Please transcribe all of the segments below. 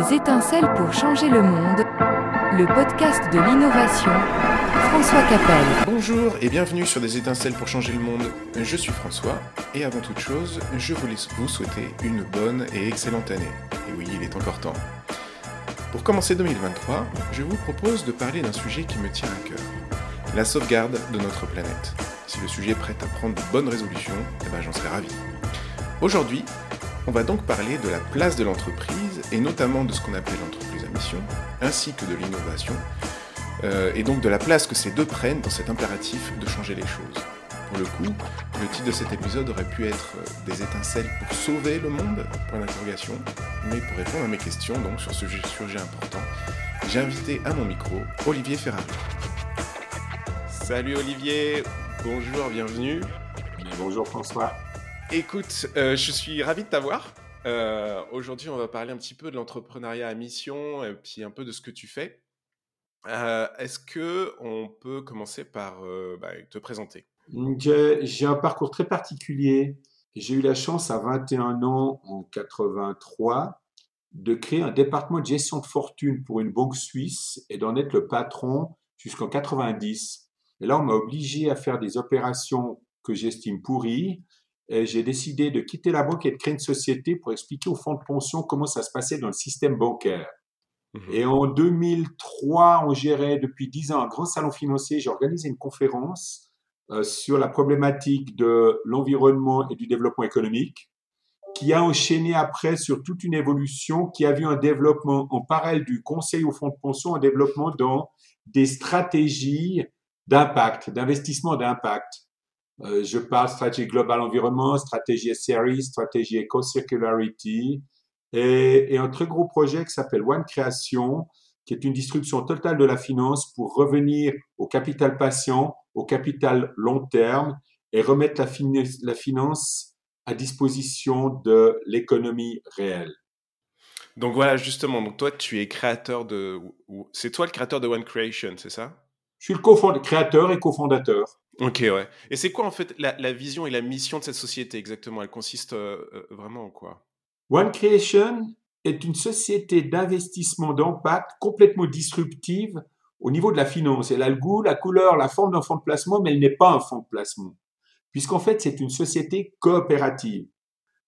Des étincelles pour changer le monde, le podcast de l'innovation, François Capel. Bonjour et bienvenue sur Des étincelles pour changer le monde. Je suis François et avant toute chose, je voulais vous souhaiter une bonne et excellente année. Et oui, il est encore temps. Pour commencer 2023, je vous propose de parler d'un sujet qui me tient à cœur. La sauvegarde de notre planète. Si le sujet prête à prendre de bonnes résolutions, eh ben j'en serais ravi. Aujourd'hui, on va donc parler de la place de l'entreprise et notamment de ce qu'on appelle l'entreprise à mission, ainsi que de l'innovation, euh, et donc de la place que ces deux prennent dans cet impératif de changer les choses. Pour le coup, le titre de cet épisode aurait pu être euh, Des étincelles pour sauver le monde Point d'interrogation. Mais pour répondre à mes questions donc sur ce sujet important, j'ai invité à mon micro Olivier Ferrari. Salut Olivier, bonjour, bienvenue. Bonjour François. Écoute, euh, je suis ravi de t'avoir. Euh, Aujourd'hui, on va parler un petit peu de l'entrepreneuriat à mission et puis un peu de ce que tu fais. Euh, Est-ce que on peut commencer par bah, te présenter? J'ai un parcours très particulier. J'ai eu la chance à 21 ans, en 83, de créer un département de gestion de fortune pour une banque suisse et d'en être le patron jusqu'en 90. Et là, on m'a obligé à faire des opérations que j'estime pourries j'ai décidé de quitter la banque et de créer une société pour expliquer aux fonds de pension comment ça se passait dans le système bancaire. Mmh. Et en 2003, on gérait depuis 10 ans un grand salon financier. J'ai organisé une conférence euh, sur la problématique de l'environnement et du développement économique, qui a enchaîné après sur toute une évolution, qui a vu un développement en parallèle du conseil aux fonds de pension, un développement dans des stratégies d'impact, d'investissement d'impact. Euh, je parle stratégie globale environnement, stratégie SRE, stratégie eco-circularity et, et, un très gros projet qui s'appelle One Création, qui est une distribution totale de la finance pour revenir au capital patient, au capital long terme et remettre la, la finance à disposition de l'économie réelle. Donc voilà, justement, donc toi, tu es créateur de... C'est toi le créateur de One Creation, c'est ça? Je suis le créateur et cofondateur. Ok, ouais. Et c'est quoi en fait la, vision et la mission de cette société exactement? Elle consiste euh, euh, vraiment en quoi? One Creation est une société d'investissement d'impact complètement disruptive au niveau de la finance. Elle a le goût, la couleur, la forme d'un fonds de placement, mais elle n'est pas un fonds de placement. Puisqu'en fait, c'est une société coopérative.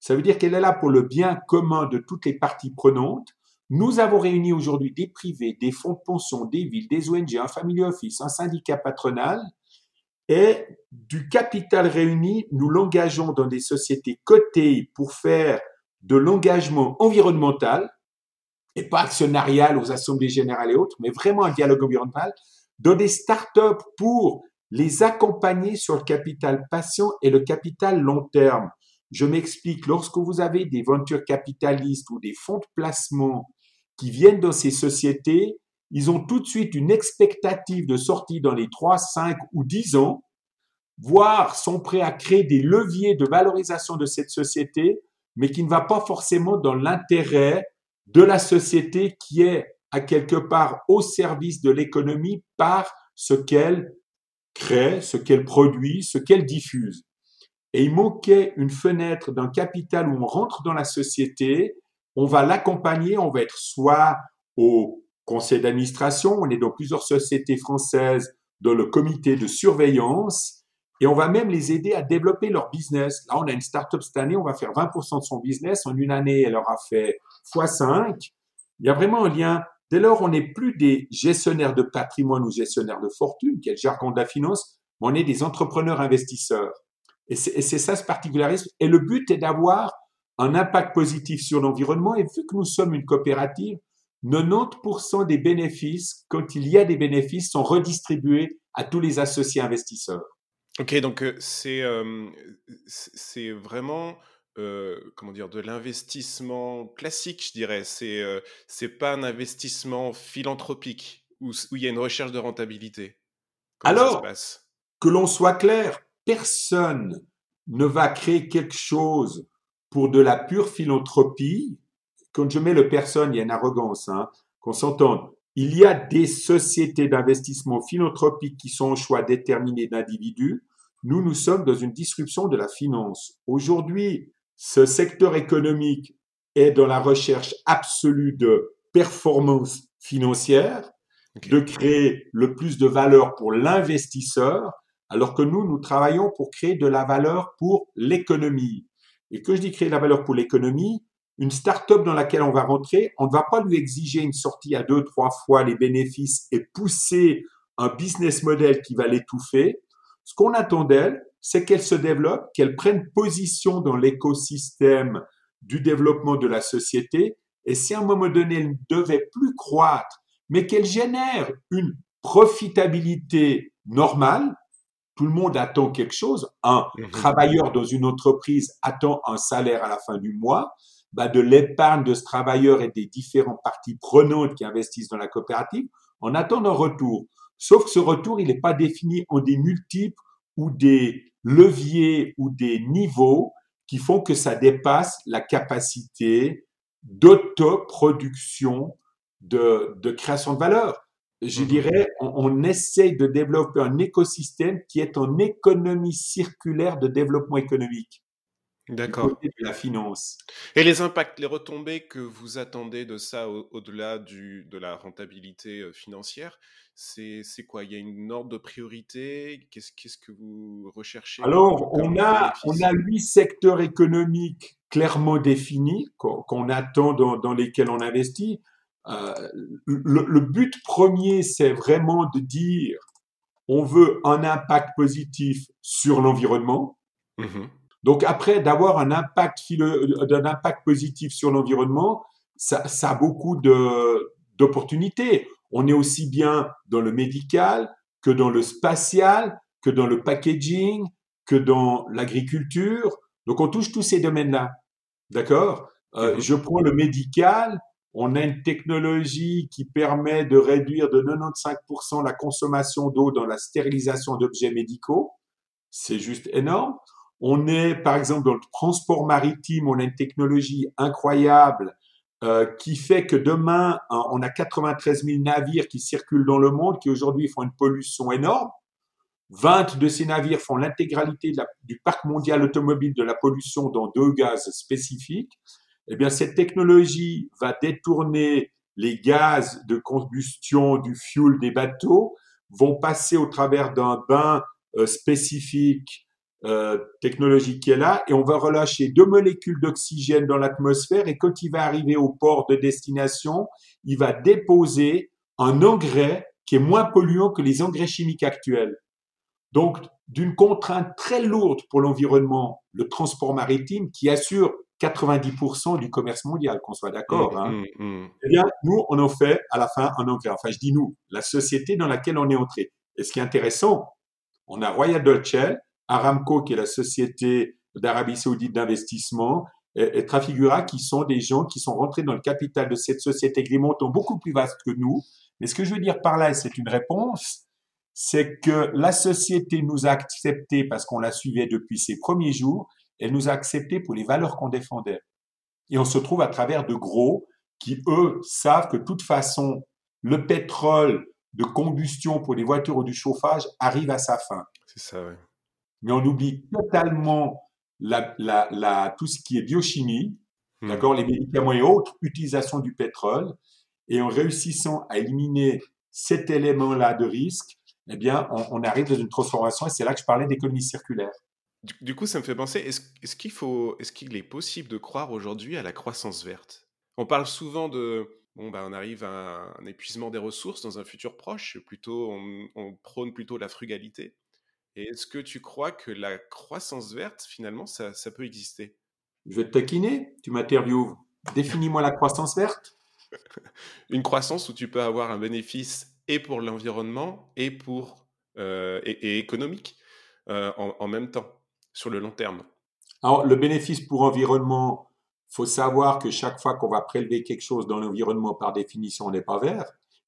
Ça veut dire qu'elle est là pour le bien commun de toutes les parties prenantes. Nous avons réuni aujourd'hui des privés, des fonds de pension, des villes, des ONG, un family office, un syndicat patronal, et du capital réuni, nous l'engageons dans des sociétés cotées pour faire de l'engagement environnemental, et pas actionnarial aux assemblées générales et autres, mais vraiment un dialogue environnemental, dans des startups pour les accompagner sur le capital patient et le capital long terme. Je m'explique, lorsque vous avez des ventures capitalistes ou des fonds de placement qui viennent dans ces sociétés, ils ont tout de suite une expectative de sortie dans les 3, 5 ou 10 ans, voire sont prêts à créer des leviers de valorisation de cette société, mais qui ne va pas forcément dans l'intérêt de la société qui est à quelque part au service de l'économie par ce qu'elle crée, ce qu'elle produit, ce qu'elle diffuse. Et il manquait une fenêtre d'un capital où on rentre dans la société, on va l'accompagner, on va être soit au conseil d'administration, on est dans plusieurs sociétés françaises dans le comité de surveillance et on va même les aider à développer leur business. Là, on a une startup cette année, on va faire 20% de son business. En une année, elle aura fait x5. Il y a vraiment un lien. Dès lors, on n'est plus des gestionnaires de patrimoine ou gestionnaires de fortune, qui est le jargon de la finance, mais on est des entrepreneurs investisseurs. Et c'est ça ce particularisme. Et le but est d'avoir un impact positif sur l'environnement. Et vu que nous sommes une coopérative, 90% des bénéfices, quand il y a des bénéfices, sont redistribués à tous les associés investisseurs. Ok, donc euh, c'est euh, c'est vraiment euh, comment dire de l'investissement classique, je dirais. C'est c'est pas un investissement philanthropique où, où, il y a une recherche de rentabilité. Alors, que l'on soit clair, personne ne va créer quelque chose pour de la pure philanthropie quand je mets le personne, il y a une arrogance, hein, qu'on s'entende. Il y a des sociétés d'investissement philanthropique qui sont au choix déterminé d'individus. Nous, nous sommes dans une disruption de la finance. Aujourd'hui, ce secteur économique est dans la recherche absolue de performance financière, de créer le plus de valeur pour l'investisseur, alors que nous, nous travaillons pour créer de la valeur pour l'économie. Et que je dis créer de la valeur pour l'économie, une start-up dans laquelle on va rentrer, on ne va pas lui exiger une sortie à deux, trois fois les bénéfices et pousser un business model qui va l'étouffer. Ce qu'on attend d'elle, c'est qu'elle se développe, qu'elle prenne position dans l'écosystème du développement de la société. Et si à un moment donné, elle ne devait plus croître, mais qu'elle génère une profitabilité normale, tout le monde attend quelque chose. Un mhm. travailleur dans une entreprise attend un salaire à la fin du mois. Bah de l'épargne de ce travailleur et des différentes parties prenantes qui investissent dans la coopérative, on attend un retour. Sauf que ce retour, il n'est pas défini en des multiples ou des leviers ou des niveaux qui font que ça dépasse la capacité d'autoproduction de, de création de valeur. Je mmh dirais, on, on essaye de développer un écosystème qui est en économie circulaire de développement économique. D'accord. De la finance. Et les impacts, les retombées que vous attendez de ça au-delà du de la rentabilité euh, financière, c'est quoi? Il y a une ordre de priorité? Qu'est-ce qu'est-ce que vous recherchez Alors, on a, on a huit secteurs économiques clairement définis qu'on attend dans, dans, lesquels on investit. Euh, le, le, but premier, c'est vraiment de dire on veut un impact positif sur l'environnement. Mmh donc après, d'avoir un impact, d'un impact positif sur l'environnement, ça, ça, a beaucoup d'opportunités. On est aussi bien dans le médical que dans le spatial, que dans le packaging, que dans l'agriculture. Donc on touche tous ces domaines-là. D'accord? Euh. Je prends le médical. On a une technologie qui permet de réduire de 95% la consommation d'eau dans la stérilisation d'objets médicaux. C'est juste énorme. On est, par exemple, dans le transport maritime, on a une technologie incroyable euh, qui fait que demain, on a 93 000 navires qui circulent dans le monde, qui aujourd'hui font une pollution énorme. 20 de ces navires font l'intégralité du parc mondial automobile de la pollution dans deux gaz spécifiques. Eh bien, cette technologie va détourner les gaz de combustion du fuel des bateaux, vont passer au travers d'un bain euh, spécifique euh, technologique qui est là et on va relâcher deux molécules d'oxygène dans l'atmosphère et quand il va arriver au port de destination, il va déposer un engrais qui est moins polluant que les engrais chimiques actuels. Donc, d'une contrainte très lourde pour l'environnement, le transport maritime qui assure 90% du commerce mondial, qu'on soit d'accord. Hein. Mmh, mmh, mmh. Eh bien, nous, on en fait à la fin un engrais. Enfin, je dis nous, la société dans laquelle on est entré. Et ce qui est intéressant, on a Royal Dutch Shell Aramco, qui est la société d'Arabie Saoudite d'investissement, et, Trafigura, qui sont des gens qui sont rentrés dans le capital de cette société qui beaucoup plus vaste que nous. Mais ce que je veux dire par là, et c'est une réponse, c'est que la société nous a acceptés parce qu'on la suivait depuis ses premiers jours, elle nous a acceptés pour les valeurs qu'on défendait. Et on se trouve à travers de gros qui, eux, savent que de toute façon, le pétrole de combustion pour les voitures ou du chauffage arrive à sa fin. C'est ça, oui mais on oublie totalement la, la, la, tout ce qui est biochimie, hmm. d'accord, les médicaments et autres, utilisation du pétrole, et en réussissant à éliminer cet élément-là de risque, eh bien, on, arrive dans une transformation, et c'est là que je parlais d'économie circulaire. Du, coup, ça me fait penser, est-ce qu'il faut, est-ce qu'il est possible de croire aujourd'hui à la croissance verte? On parle souvent de, bon, ben, on arrive à un épuisement des ressources dans un futur proche, plutôt, on, on prône plutôt la frugalité. Et est-ce que tu crois que la croissance verte, finalement, ça, ça peut exister? Je vais te taquiner, tu m'interviews. Définis-moi la croissance verte. Une croissance où tu peux avoir un bénéfice et pour l'environnement et pour euh, et, économique euh, en, en, même temps, sur le long terme. Alors, le bénéfice pour environnement, faut savoir que chaque fois qu'on va prélever quelque chose dans l'environnement, par définition, on n'est pas vert,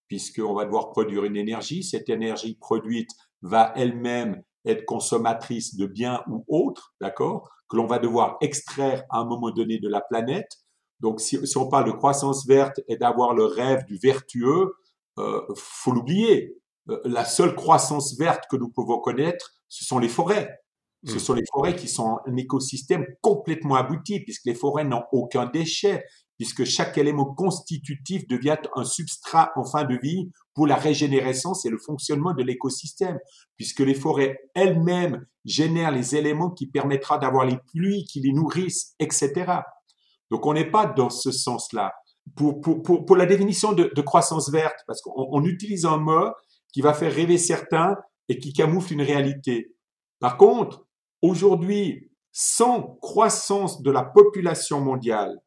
puisqu'on va devoir produire une énergie. Cette énergie produite va elle-même être consommatrice de biens ou autres, d'accord, que l'on va devoir extraire à un moment donné de la planète. Donc, si, si on parle de croissance verte et d'avoir le rêve du vertueux, euh, faut l'oublier. Euh, la seule croissance verte que nous pouvons connaître, ce sont les forêts. Ce Mm. sont les forêts qui sont un écosystème complètement abouti, puisque les forêts n'ont aucun déchet, puisque chaque élément constitutif devient un substrat en fin de vie pour la régénérescence et le fonctionnement de l'écosystème, puisque les forêts elles-mêmes génèrent les éléments qui permettra d'avoir les pluies qui les nourrissent, etc. Donc on n'est pas dans ce sens-là. Pour, pour, pour, pour la définition de, de croissance verte, parce qu'on on utilise un mot qui va faire rêver certains et qui camoufle une réalité. Par contre, aujourd'hui, sans croissance de la population mondiale,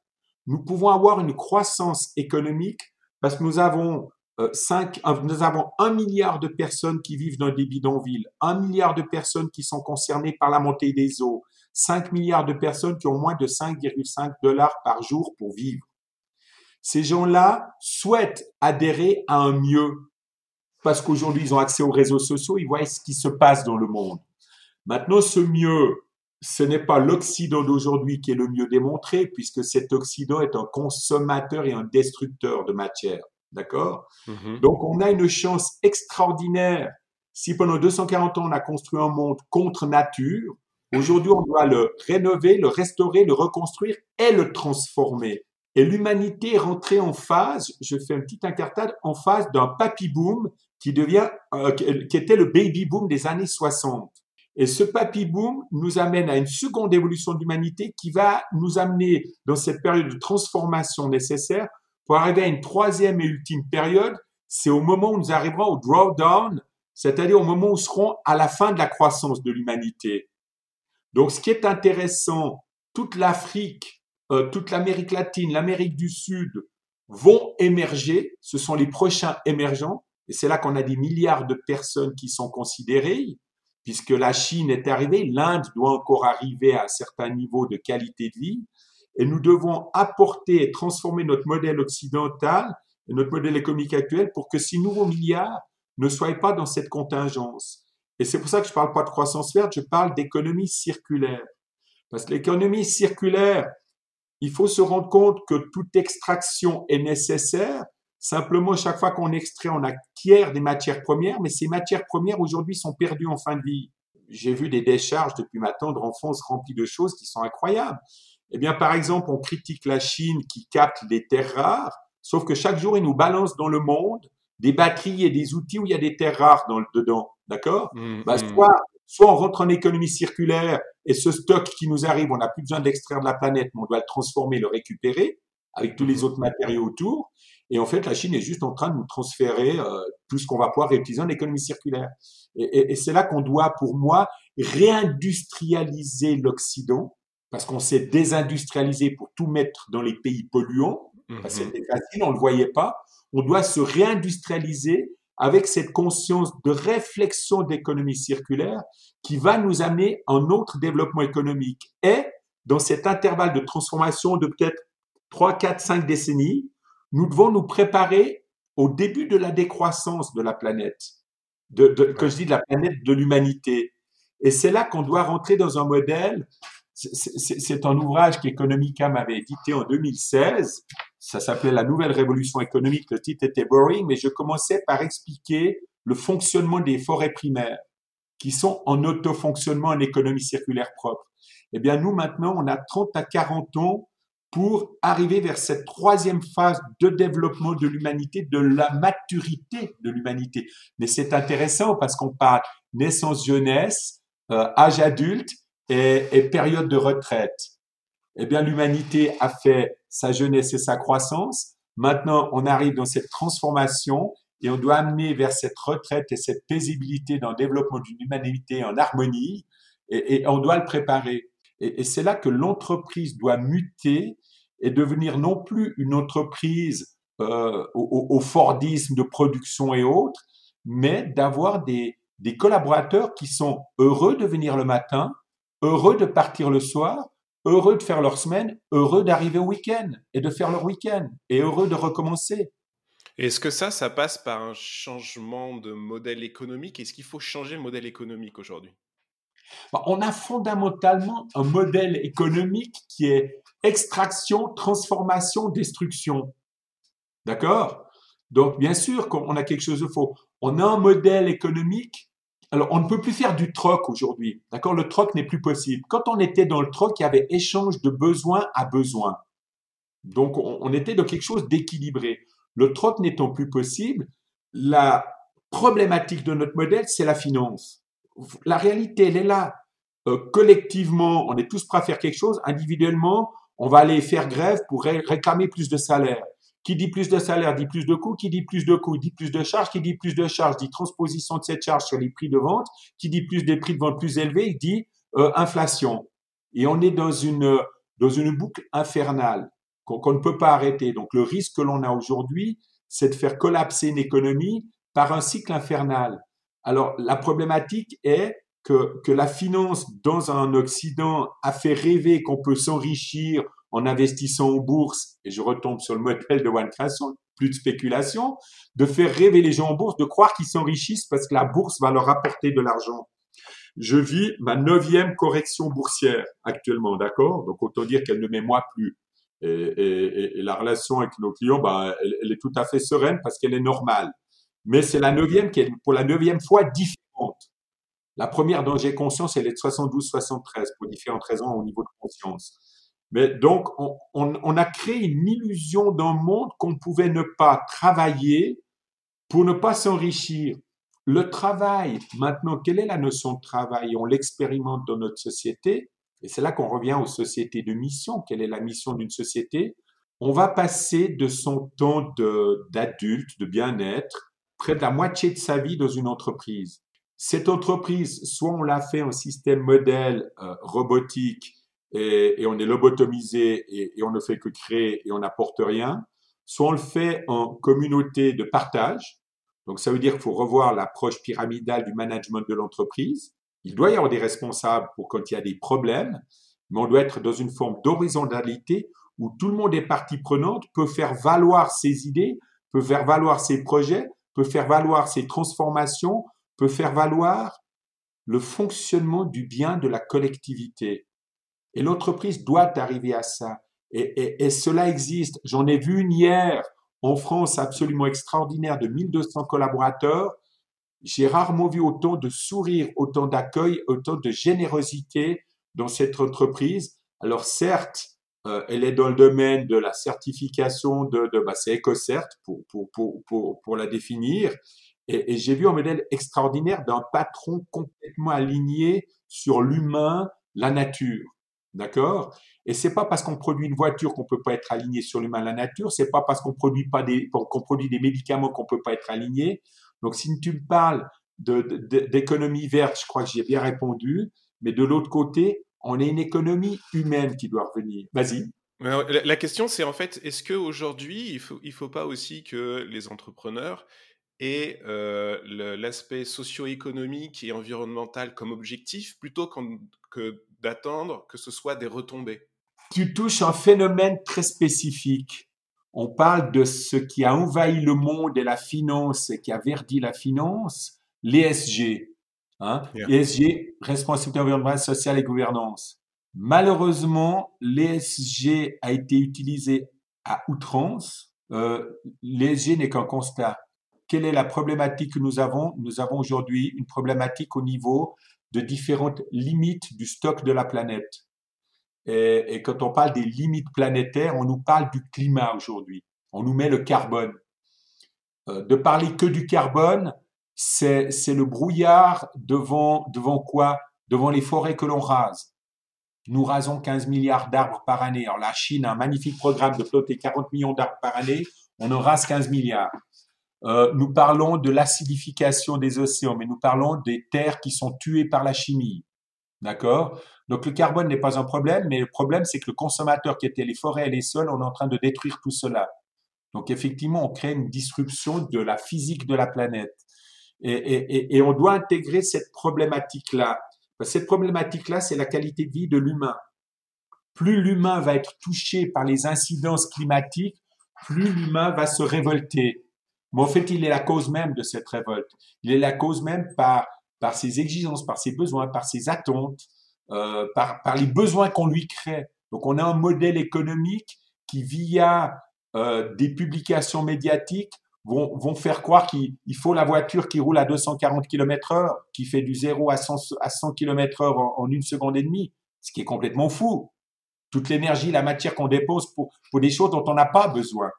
nous pouvons avoir une croissance économique parce que nous avons euh, cinq, nous avons un milliard de personnes qui vivent dans des bidonvilles, un milliard de personnes qui sont concernées par la montée des eaux, 5 milliards de personnes qui ont moins de 5,5 dollars par jour pour vivre. Ces gens-là souhaitent adhérer à un mieux parce qu'aujourd'hui ils ont accès aux réseaux sociaux, ils voient ce qui se passe dans le monde. Maintenant, ce mieux, ce n'est pas l'Occident d'aujourd'hui qui est le mieux démontré, puisque cet Occident est un consommateur et un destructeur de matière. D'accord? Mhm. Donc, on a une chance extraordinaire. Si pendant 240 ans, on a construit un monde contre nature, aujourd'hui, on doit le rénover, le restaurer, le reconstruire et le transformer. Et l'humanité est rentrée en phase, je fais un petit incartade, en phase d'un papy boom qui devient, euh, qui était le baby boom des années 60. Et ce papy boom nous amène à une seconde évolution de l'humanité qui va nous amener dans cette période de transformation nécessaire pour arriver à une troisième et ultime période. C'est au moment où nous arriverons au drawdown, c'est-à-dire au moment où nous serons à la fin de la croissance de l'humanité. Donc, ce qui est intéressant, toute l'Afrique, euh, toute l'Amérique latine, l'Amérique du Sud vont émerger. Ce sont les prochains émergents. Et c'est là qu'on a des milliards de personnes qui sont considérées puisque la Chine est arrivée, l'Inde doit encore arriver à un certain niveau de qualité de vie, et nous devons apporter et transformer notre modèle occidental notre modèle économique actuel pour que ces nouveaux milliards ne soient pas dans cette contingence. Et c'est pour ça que je ne parle pas de croissance verte, je parle d'économie circulaire. Parce que l'économie circulaire, il faut se rendre compte que toute extraction est nécessaire, Simplement, chaque fois qu'on extrait, on acquiert des matières premières, mais ces matières premières aujourd'hui sont perdues en fin de vie. J'ai vu des décharges depuis ma tendre enfance remplies de choses qui sont incroyables. Eh bien, par exemple, on critique la Chine qui capte les terres rares, sauf que chaque jour, ils nous balancent dans le monde des batteries et des outils où il y a des terres rares dans, dedans. D'accord? Mhm. bah, soit, soit on rentre en économie circulaire et ce stock qui nous arrive, on n'a plus besoin de l'extraire de la planète, mais on doit le transformer, le récupérer avec tous les autres matériaux autour. Et en fait, la Chine est juste en train de nous transférer euh, tout ce qu'on va pouvoir réutiliser en économie circulaire. Et, et, et c'est là qu'on doit, pour moi, réindustrialiser l'Occident, parce qu'on s'est désindustrialisé pour tout mettre dans les pays polluants. Parce que Mhm. c'était facile, on le voyait pas. On doit se réindustrialiser avec cette conscience de réflexion d'économie circulaire qui va nous amener à un autre développement économique. Et dans cet intervalle de transformation de peut-être 3, 4, 5 décennies, nous devons nous préparer au début de la décroissance de la planète, de, que je dis de la planète de l'humanité. Et c'est là qu'on doit rentrer dans un modèle. C'est un ouvrage qu'Economica m'avait édité en 2016. Ça s'appelait La nouvelle révolution économique. Le titre était boring, mais je commençais par expliquer le fonctionnement des forêts primaires qui sont en autofonctionnement en économie circulaire propre. Eh bien, nous, maintenant, on a 30 à 40 ans pour arriver vers cette troisième phase de développement de l'humanité, de la maturité de l'humanité. Mais c'est intéressant parce qu'on parle naissance jeunesse, euh, âge adulte et, période de retraite. Eh bien, l'humanité a fait sa jeunesse et sa croissance. Maintenant, on arrive dans cette transformation et on doit amener vers cette retraite et cette paisibilité dans le développement d'une humanité en harmonie et on doit le préparer. Et, c'est là que l'entreprise doit muter et devenir non plus une entreprise euh, au, Fordisme de production et autres, mais d'avoir des collaborateurs qui sont heureux de venir le matin, heureux de partir le soir, heureux de faire leur semaine, heureux d'arriver au week-end et de faire leur week-end et heureux de recommencer. Est-ce que ça, ça passe par un changement de modèle économique? Est-ce qu'il faut changer le modèle économique aujourd'hui? On a fondamentalement un modèle économique qui est extraction, transformation, destruction. D'accord? Donc, bien sûr qu'on a quelque chose de faux. On a un modèle économique alors, on ne peut plus faire du troc aujourd'hui. D'accord? Le troc n'est plus possible. Quand on était dans le troc, il y avait échange de besoin à besoin. Donc, on, était dans quelque chose d'équilibré. Le troc n'étant plus possible, la problématique de notre modèle, c'est la finance. La réalité, elle est là. Euh, collectivement, on est tous prêts à faire quelque chose. Individuellement, on va aller faire grève pour réclamer plus de salaire. Qui dit plus de salaire dit plus de coûts, qui dit plus de coûts dit plus de charges, qui dit plus de charges dit transposition de cette charge sur les prix de vente, qui dit plus des prix de vente plus élevés dit euh, inflation. Et on est dans une, dans une boucle infernale qu'on ne peut pas arrêter. Donc le risque que l'on a aujourd'hui, c'est de faire collapser une économie par un cycle infernal. Alors la problématique est que, que la finance dans un Occident a fait rêver qu'on peut s'enrichir en investissant en bourse, et je retombe sur le modèle de One plus de spéculation, de faire rêver les gens en bourse, de croire qu'ils s'enrichissent parce que la bourse va leur apporter de l'argent. Je vis ma neuvième correction boursière actuellement, d'accord? Donc autant dire qu'elle ne m'émoit plus. Et, la relation avec nos clients, elle, elle est tout à fait sereine parce qu'elle est normale. Mais c'est la neuvième qui est pour la neuvième fois différente. La première dont j'ai conscience, elle est de 72-73 pour différentes raisons au niveau de conscience. Mais donc, on, a créé une illusion d'un monde qu'on pouvait ne pas travailler pour ne pas s'enrichir. Le travail, maintenant, quelle est la notion de travail? On l'expérimente dans notre société, et c'est là qu'on revient aux sociétés de mission. Quelle est la mission d'une société? On va passer de son temps d'adulte, de, bien-être, près de la moitié de sa vie dans une entreprise. Cette entreprise, soit on l'a fait en système modèle euh, robotique, et, on est lobotomisé et, on ne fait que créer et on n'apporte rien, soit on le fait en communauté de partage. Donc ça veut dire qu'il faut revoir l'approche pyramidale du management de l'entreprise. Il doit y avoir des responsables pour quand il y a des problèmes, mais on doit être dans une forme d'horizontalité où tout le monde est partie prenante, peut faire valoir ses idées, peut faire valoir ses projets, peut faire valoir ses transformations, peut faire valoir le fonctionnement du bien de la collectivité. Et l'entreprise doit arriver à ça. Et, cela existe. J'en ai vu une hier en France absolument extraordinaire de 1200 collaborateurs. J'ai rarement vu autant de sourires, autant d'accueil, autant de générosité dans cette entreprise. Alors certes, euh, elle est dans le domaine de la certification de, de bah, c'est EcoCert pour, pour, pour, pour, pour la définir. Et, j'ai vu un modèle extraordinaire d'un patron complètement aligné sur l'humain, la nature. D'accord? Et c'est pas parce qu'on produit une voiture qu'on peut pas être aligné sur l'humain la nature, c'est pas parce qu'on produit pas des qu'on produit des médicaments qu'on peut pas être aligné. Donc si tu me parles d'économie verte, je crois que j'y ai bien répondu, mais de l'autre côté, on est une économie humaine qui doit revenir. Vas-y. La question, c'est en fait, est-ce qu'aujourd'hui, il faut, il faut pas aussi que les entrepreneurs aient euh, l'aspect socio-économique et environnemental comme objectif plutôt que d'attendre que ce soit des retombées? Tu touches un phénomène très spécifique. On parle de ce qui a envahi le monde et la finance et qui a verdi la finance, l'ESG. Hein? L'ESG, responsabilité environnementale, sociale et gouvernance. Malheureusement, l'ESG a été utilisé à outrance. Euh, L'ESG n'est qu'un constat. Quelle est la problématique que nous avons? Nous avons aujourd'hui une problématique au niveau de différentes limites du stock de la planète. Et, quand on parle des limites planétaires, on nous parle du climat aujourd'hui. On nous met le carbone. Euh, de parler que du carbone, c'est le brouillard devant, devant quoi? Devant les forêts que l'on rase. Nous rasons 15 milliards d'arbres par année. Alors la Chine a un magnifique programme de planter 40 millions d'arbres par année. On en rase 15 milliards. Euh, nous parlons de l'acidification des océans, mais nous parlons des terres qui sont tuées par la chimie. D'accord? Donc le carbone n'est pas un problème, mais le problème c'est que le consommateur qui était les forêts et les sols, on est en train de détruire tout cela. Donc effectivement, on crée une disruption de la physique de la planète. Et, on doit intégrer cette problématique-là. Cette problématique-là, c'est la qualité de vie de l'humain. Plus l'humain va être touché par les incidences climatiques, plus l'humain va se révolter. Mais en fait, il est la cause même de cette révolte. Il est la cause même par, ses exigences, par ses besoins, par ses attentes, euh, par, par les besoins qu'on lui crée. Donc, on a un modèle économique qui, via euh, des publications médiatiques, vont, faire croire qu'il faut la voiture qui roule à 240 km heure, qui fait du 0 à 100, à 100 km heure en, une seconde et demie, ce qui est complètement fou. Toute l'énergie, la matière qu'on dépose pour, pour des choses dont on n'a pas besoin.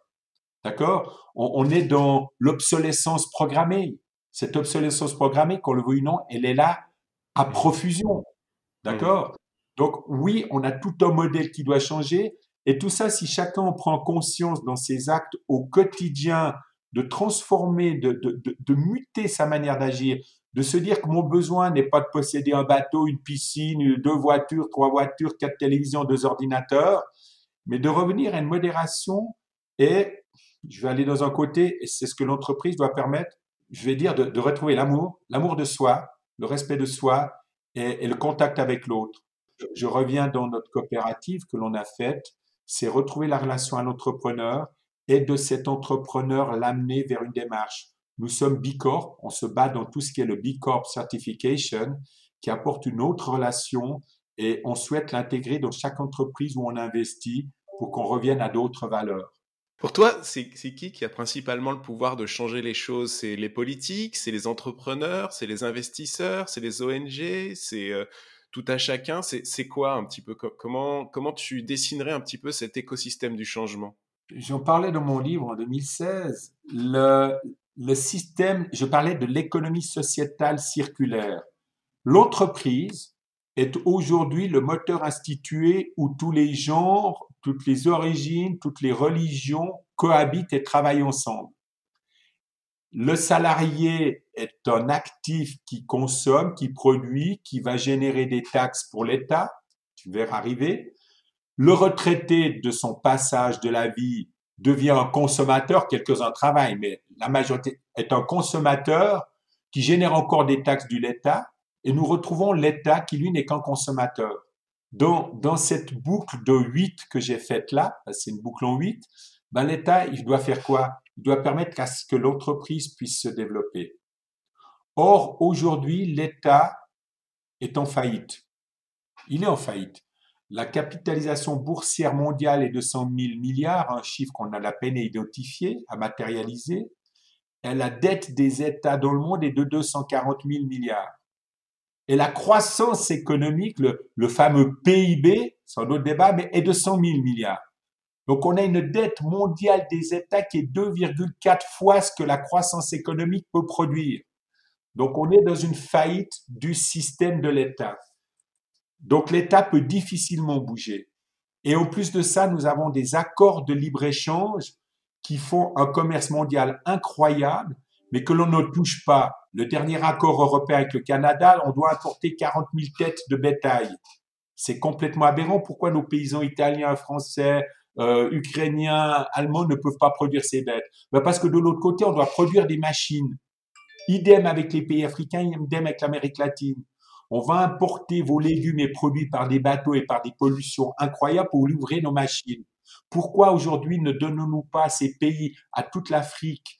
D'accord? On, on est dans l'obsolescence programmée. Cette obsolescence programmée, qu'on le veuille ou non, elle est là à profusion. D'accord? Donc oui, on a tout un modèle qui doit changer. Et tout ça, si chacun prend conscience dans ses actes au quotidien de transformer, de, de, de, muter sa manière d'agir, de se dire que mon besoin n'est pas de posséder un bateau, une piscine, deux voitures, trois voitures, quatre télévisions, deux ordinateurs, mais de revenir à une modération et je vais aller dans un côté, et c'est ce que l'entreprise doit permettre, je vais dire de, retrouver l'amour, l'amour de soi, le respect de soi et le contact avec l'autre. Je reviens dans notre coopérative que l'on a faite, c'est retrouver la relation à l'entrepreneur et de cet entrepreneur l'amener vers une démarche. Nous sommes Bicorp, on se bat dans tout ce qui est le Bicorp Certification, qui apporte une autre relation et on souhaite l'intégrer dans chaque entreprise où on investit pour qu'on revienne à d'autres valeurs. Pour toi, c'est qui qui a principalement le pouvoir de changer les choses? C'est les politiques, c'est les entrepreneurs, c'est les investisseurs, c'est les ONG, c'est euh, tout à chacun? C'est quoi un petit peu? Comment, comment tu dessinerais un petit peu cet écosystème du changement? J'en parlais dans mon livre en 2016. Le, le système, je parlais de l'économie sociétale circulaire. L'entreprise est aujourd'hui le moteur institué où tous les genres toutes les origines, toutes les religions cohabitent et travaillent ensemble. Le salarié est un actif qui consomme, qui produit, qui va générer des taxes pour l'État, tu verras arriver. Le retraité de son passage de la vie devient un consommateur, quelques-uns travaillent, mais la majorité est un consommateur qui génère encore des taxes du l'État, et nous retrouvons l'État qui, lui, n'est qu'un consommateur dans, dans cette boucle de 8 que j'ai faite là, c'est une boucle en 8, ben l'État, il doit faire quoi? Il doit permettre à ce que l'entreprise puisse se développer. Or, aujourd'hui, l'État est en faillite. Il est en faillite. La capitalisation boursière mondiale est de 100 000 milliards, un chiffre qu'on a la peine à identifier, à matérialiser. Et la dette des États dans le monde est de 240 000 milliards. Et la croissance économique, le, fameux PIB, c'est un autre débat, mais est de 100 000 milliards. Donc on a une dette mondiale des États qui est 2,4 fois ce que la croissance économique peut produire. Donc on est dans une faillite du système de l'État. Donc l'État peut difficilement bouger. Et en plus de ça, nous avons des accords de libre-échange qui font un commerce mondial incroyable, mais que l'on ne touche pas le dernier accord européen avec le Canada, on doit importer 40 000 têtes de bétail. C'est complètement aberrant. Pourquoi nos paysans italiens, français, euh, ukrainiens, allemands ne peuvent pas produire ces bêtes? Ben Parce que de l'autre côté, on doit produire des machines. Idem avec les pays africains, idem avec l'Amérique latine. On va importer vos légumes et produits par des bateaux et par des pollutions incroyables pour livrer nos machines. Pourquoi aujourd'hui ne donnons-nous pas à ces pays, à toute l'Afrique,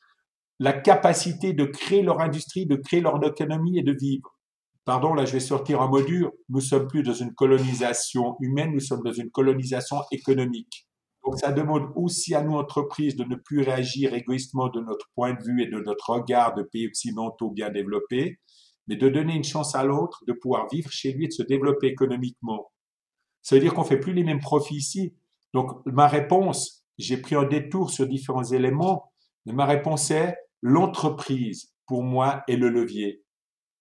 la capacité de créer leur industrie, de créer leur économie et de vivre? Pardon, là je vais sortir un mot dur, nous sommes plus dans une colonisation humaine, nous sommes dans une colonisation économique. Donc ça demande aussi à nous, entreprises, de ne plus réagir égoïstement de notre point de vue et de notre regard de pays occidentaux bien développés, mais de donner une chance à l'autre de pouvoir vivre chez lui et de se développer économiquement. Ça veut dire qu'on fait plus les mêmes profits ici. Donc ma réponse, j'ai pris un détour sur différents éléments, mais ma réponse est l'entreprise, pour moi, est le levier.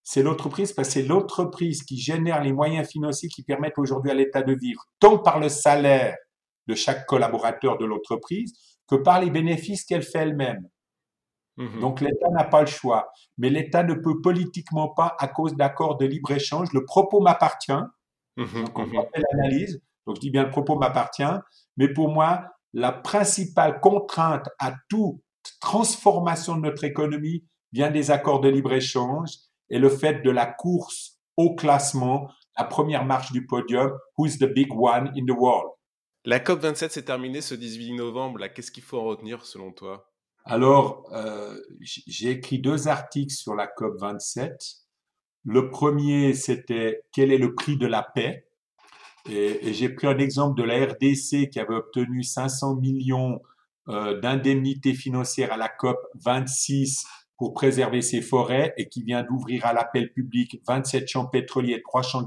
C'est l'entreprise parce que c'est l'entreprise qui génère les moyens financiers qui permettent aujourd'hui à l'État de vivre, tant par le salaire de chaque collaborateur de l'entreprise que par les bénéfices qu'elle fait elle-même. Mmh Donc l'État n'a pas le choix, mais l'État ne peut politiquement pas, à cause d'accords de libre-échange, le propos m'appartient, mmh donc on mmh fait l'analyse, donc je dis bien le propos m'appartient, mais pour moi, la principale contrainte à tout transformation de notre économie vient des accords de libre-échange et le fait de la course au classement, la première marche du podium, who is the big one in the world? La COP27 s'est terminée ce 18 novembre. Qu'est-ce qu'il faut en retenir selon toi? Alors, euh, j'ai écrit deux articles sur la COP27. Le premier, c'était quel est le prix de la paix? Et, j'ai pris un exemple de la RDC qui avait obtenu 500 millions euh, d'indemnité financière à la COP 26 pour préserver ses forêts et qui vient d'ouvrir à l'appel public 27 champs pétroliers, trois champs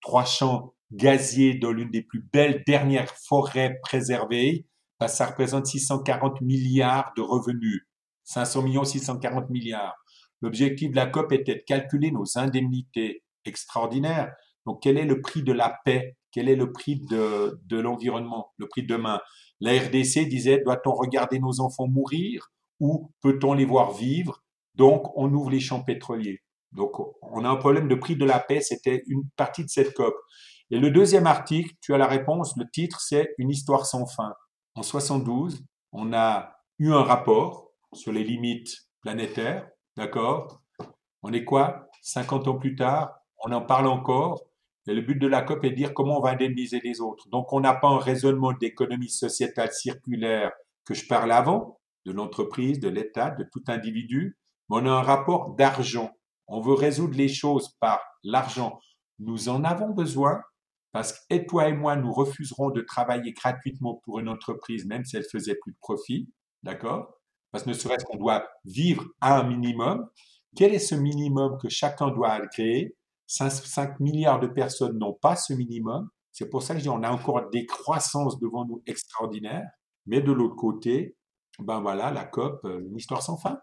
trois champs gaziers dans l'une des plus belles dernières forêts préservées, ça représente 640 milliards de revenus. 500 millions, 640 milliards. L'objectif de la COP était de calculer nos indemnités extraordinaires. Donc, quel est le prix de la paix? Quel est le prix de, de l'environnement? Le prix de demain? La RDC disait, doit-on regarder nos enfants mourir ou peut-on les voir vivre? Donc, on ouvre les champs pétroliers. Donc, on a un problème de prix de la paix, c'était une partie de cette COP. Et le deuxième article, tu as la réponse, le titre, c'est Une histoire sans fin. En 72, on a eu un rapport sur les limites planétaires, d'accord? On est quoi? 50 ans plus tard, on en parle encore, et le but de la COP est de dire comment on va indemniser les autres. Donc, on n'a pas un raisonnement d'économie sociétale circulaire que je parlais avant, de l'entreprise, de l'État, de tout individu, mais on a un rapport d'argent. On veut résoudre les choses par l'argent. Nous en avons besoin parce que toi et moi, nous refuserons de travailler gratuitement pour une entreprise, même si elle faisait plus de profit. D'accord? Parce que ne serait-ce qu'on doit vivre à un minimum. Quel est ce minimum que chacun doit créer? 5, milliards de personnes n'ont pas ce minimum. C'est pour ça que je dis on a encore des croissances devant nous extraordinaires. Mais de l'autre côté, ben voilà, la COP, euh, une histoire sans fin.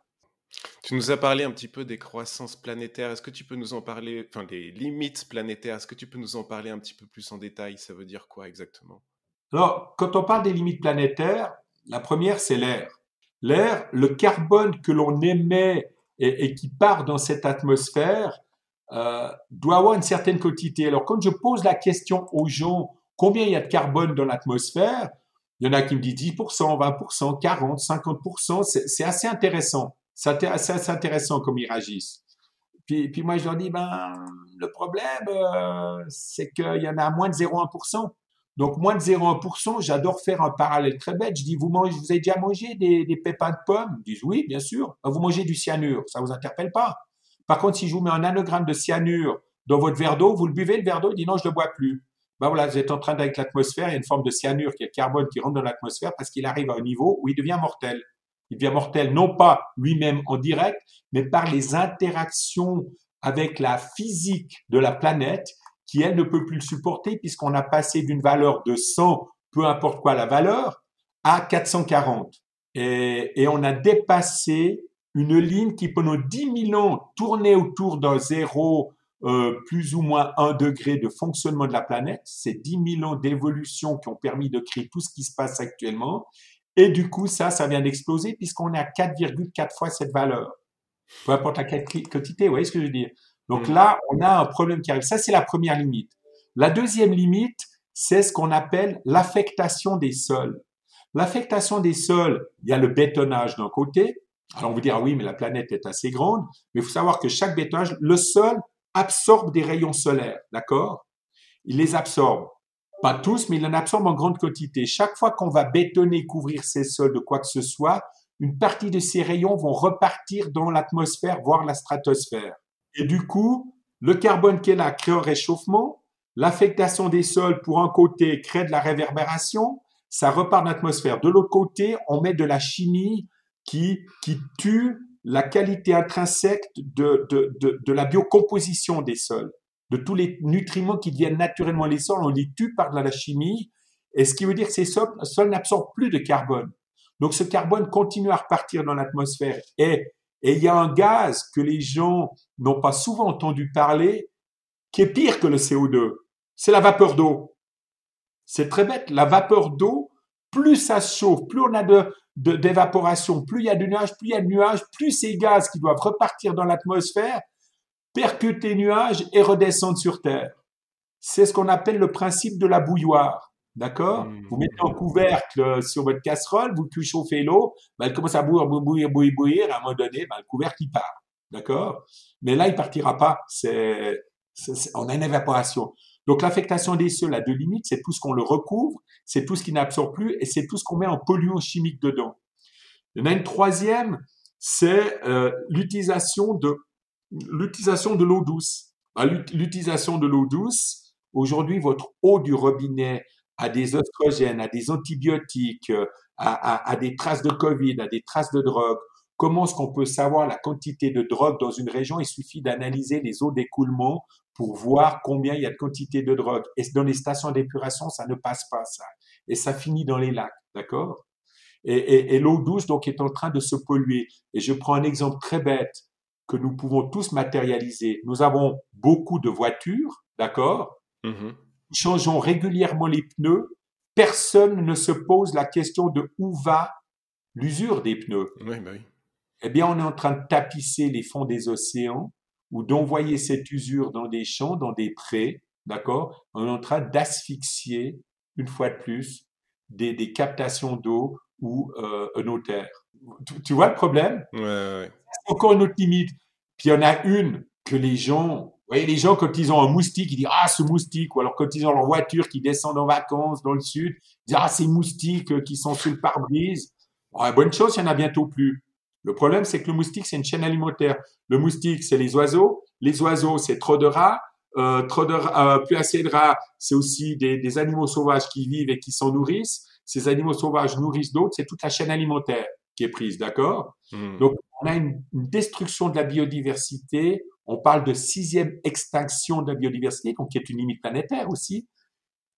Tu nous as parlé un petit peu des croissances planétaires. Est-ce que tu peux nous en parler, enfin des limites planétaires, est-ce que tu peux nous en parler un petit peu plus en détail? Ça veut dire quoi exactement? Alors, quand on parle des limites planétaires, la première, c'est l'air. L'air, le carbone que l'on émet et, qui part dans cette atmosphère euh, doit avoir une certaine quantité. Alors, quand je pose la question aux gens, combien il y a de carbone dans l'atmosphère il y en a qui me disent 10%, 20%, 40, 50%. C'est assez intéressant. C'est intéressant comme ils réagissent. Puis, moi, je leur dis, ben, le problème, euh, c'est qu'il y en a moins de 0,1%. Donc, moins de 0,1%, j'adore faire un parallèle très bête. Je dis, vous, mangez, avez déjà mangé des, pépins de pommes? Ils disent, oui, bien sûr. Ben, vous mangez du cyanure, ça vous interpelle pas. Par contre, si je vous mets un nanogramme de cyanure dans votre verre d'eau, vous le buvez, le verre d'eau, il dit, non, je ne le bois plus ben voilà, vous êtes en train d'avec l'atmosphère, il y a une forme de cyanure qui est le carbone qui rentre dans l'atmosphère parce qu'il arrive à un niveau où il devient mortel. Il devient mortel non pas lui-même en direct, mais par les interactions avec la physique de la planète qui, elle, ne peut plus le supporter puisqu'on a passé d'une valeur de 100, peu importe quoi la valeur, à 440. Et, on a dépassé une ligne qui, pendant 10 000 ans, tournait autour d'un zéro euh, plus ou moins un degré de fonctionnement de la planète. C'est 10 000 ans d'évolution qui ont permis de créer tout ce qui se passe actuellement. Et du coup, ça, ça vient d'exploser puisqu'on est à 4,4 fois cette valeur. Peu importe la quantité, vous voyez ce que je veux dire Donc mm. là, on a un problème qui arrive. Ça, c'est la première limite. La deuxième limite, c'est ce qu'on appelle l'affectation des sols. L'affectation des sols, il y a le bétonnage d'un côté. Alors on vous dire, ah oui, mais la planète est assez grande. Mais il faut savoir que chaque bétonnage, le sol, absorbe des rayons solaires, d'accord? Il les absorbe. Pas tous, mais il en absorbe en grande quantité. Chaque fois qu'on va bétonner, couvrir ces sols de quoi que ce soit, une partie de ces rayons vont repartir dans l'atmosphère, voire la stratosphère. Et du coup, le carbone qui est là crée un réchauffement. L'affectation des sols, pour un côté, crée de la réverbération. Ça repart dans l'atmosphère. De l'autre côté, on met de la chimie qui, qui tue la qualité intrinsèque de, de, de, la biocomposition des sols, de tous les nutriments qui viennent naturellement les sols, on les tue par de la chimie, et ce qui veut dire que ces sols, sols n'absorbent plus de carbone. Donc ce carbone continue à repartir dans l'atmosphère. Et, et il y a un gaz que les gens n'ont pas souvent entendu parler, qui est pire que le CO2. C'est la vapeur d'eau. C'est très bête. La vapeur d'eau, plus ça chauffe, plus on a de, d'évaporation, plus il y a de nuages, plus il y a de nuages, plus ces gaz qui doivent repartir dans l'atmosphère percutent les nuages et redescendent sur Terre. C'est ce qu'on appelle le principe de la bouilloire. D'accord? Mmh. Vous mettez un couvercle sur votre casserole, vous chauffez l'eau, ben, elle commence à bouillir, bouillir, bouillir, bouillir, à un moment donné, ben, le couvercle il part. D'accord? Mais là, il partira pas. C'est, on a une évaporation. Donc l'affectation des sols à deux limites, c'est tout ce qu'on le recouvre, c'est tout ce qui n'absorbe plus et c'est tout ce qu'on met en polluant chimique dedans. Il y en a une troisième, c'est euh, l'utilisation de l'utilisation de l'eau douce. Bah, l'utilisation de l'eau douce, aujourd'hui, votre eau du robinet à des oestrogènes, à des antibiotiques, à, à, des traces de Covid, à des traces de drogue. Comment est-ce qu'on peut savoir la quantité de drogue dans une région? Il suffit d'analyser les eaux d'écoulement pour voir combien il y a de quantité de drogue. Et dans les stations d'épuration, ça ne passe pas ça. Et ça finit dans les lacs, d'accord? Et, et l'eau douce donc est en train de se polluer. Et je prends un exemple très bête que nous pouvons tous matérialiser. Nous avons beaucoup de voitures, d'accord? Mmh Changeons régulièrement les pneus. Personne ne se pose la question de où va l'usure des pneus. Oui, bah oui. Eh bien, on est en train de tapisser les fonds des océans ou d'envoyer cette usure dans des champs, dans des prés, d'accord? On est en train d'asphyxier, une fois de plus, des, des captations d'eau ou euh, nos terres. Tu, vois le problème? Ouais, ouais. Encore une autre limite. Puis il y en a une que les gens, vous voyez, les gens quand ils ont un moustique, ils disent ah ce moustique, ou alors quand ils ont leur voiture qui descend en vacances dans le sud, ils disent ah ces moustiques euh, qui sont sur le pare-brise. Bon, bonne chose, il y en a bientôt plus. Le problème, c'est que le moustique, c'est une chaîne alimentaire. Le moustique, c'est les oiseaux. Les oiseaux, c'est trop de rats. Euh, trop de euh, plus assez de rats, c'est aussi des, des, animaux sauvages qui vivent et qui s'en nourrissent. Ces animaux sauvages nourrissent d'autres. C'est toute la chaîne alimentaire qui est prise, d'accord? Mmh. Donc, on a une, une destruction de la biodiversité. On parle de sixième extinction de la biodiversité, donc qui est une limite planétaire aussi.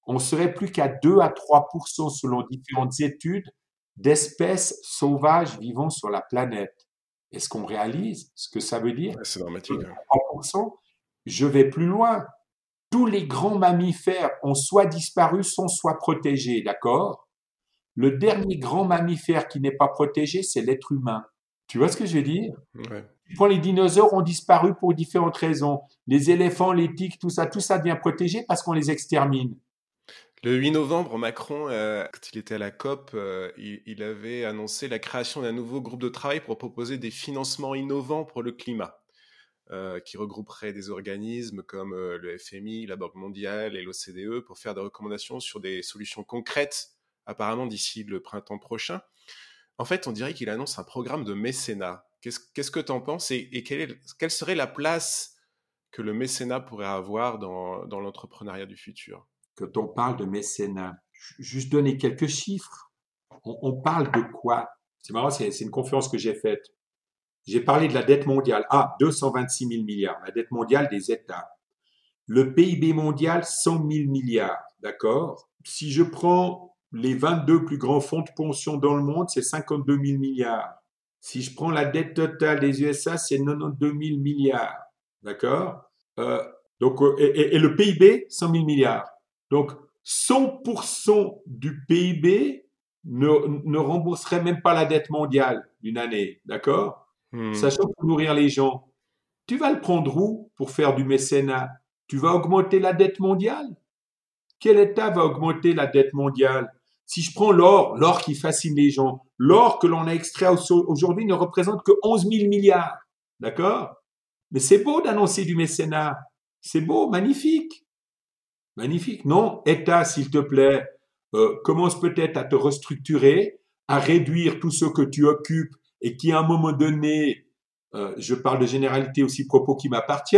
On serait plus qu'à 2 à 3% selon différentes études d'espèces sauvages vivant sur la planète. Est-ce qu'on réalise ce que ça veut dire? Ouais, c'est dramatique. hein. 3%, je vais plus loin. Tous les grands mammifères ont soit disparu, sont soit protégés, d'accord? Le dernier grand mammifère qui n'est pas protégé, c'est l'être humain. Tu vois ce que je veux dire? Ouais. Quand les dinosaures ont disparu pour différentes raisons, les éléphants, les tiques, tout ça, tout ça devient protégé parce qu'on les extermine. Le 8 novembre, Macron, euh, quand il était à la COP, euh, il, il avait annoncé la création d'un nouveau groupe de travail pour proposer des financements innovants pour le climat, euh, qui regrouperait des organismes comme le FMI, la Banque mondiale et l'OCDE pour faire des recommandations sur des solutions concrètes, apparemment d'ici le printemps prochain. En fait, on dirait qu'il annonce un programme de mécénat. Qu'est-ce que tu en penses et, quelle, quelle serait la place que le mécénat pourrait avoir dans, dans l'entrepreneuriat du futur? Quand on parle de mécénat, ju- juste donner quelques chiffres. On, on parle de quoi? C'est marrant, c'est une conférence que j'ai faite. J'ai parlé de la dette mondiale. Ah, 226 000 milliards, la dette mondiale des États. Le PIB mondial, 100 000 milliards, d'accord? Si je prends les 22 plus grands fonds de pension dans le monde, c'est 52 000 milliards. Si je prends la dette totale des USA, c'est 92 000 milliards, d'accord? Euh, Donc, euh, et, et- et le PIB, 100 000 milliards. Donc, 100% du PIB ne, ne rembourserait même pas la dette mondiale d'une année, d'accord? Hmm. Sachant que pour nourrir les gens, tu vas le prendre où pour faire du mécénat? Tu vas augmenter la dette mondiale? Quel État va augmenter la dette mondiale? Si je prends l'or, l'or qui fascine les gens, l'or que l'on a extrait au- aujourd'hui ne représente que 11 000 milliards, d'accord? Mais c'est beau d'annoncer du mécénat, c'est beau, magnifique, magnifique. Non, État, s'il te plaît, euh, commence peut-être à te restructurer, à réduire tout ce que tu occupes et qui, à un moment donné, euh, je parle de généralité aussi propos qui m'appartient,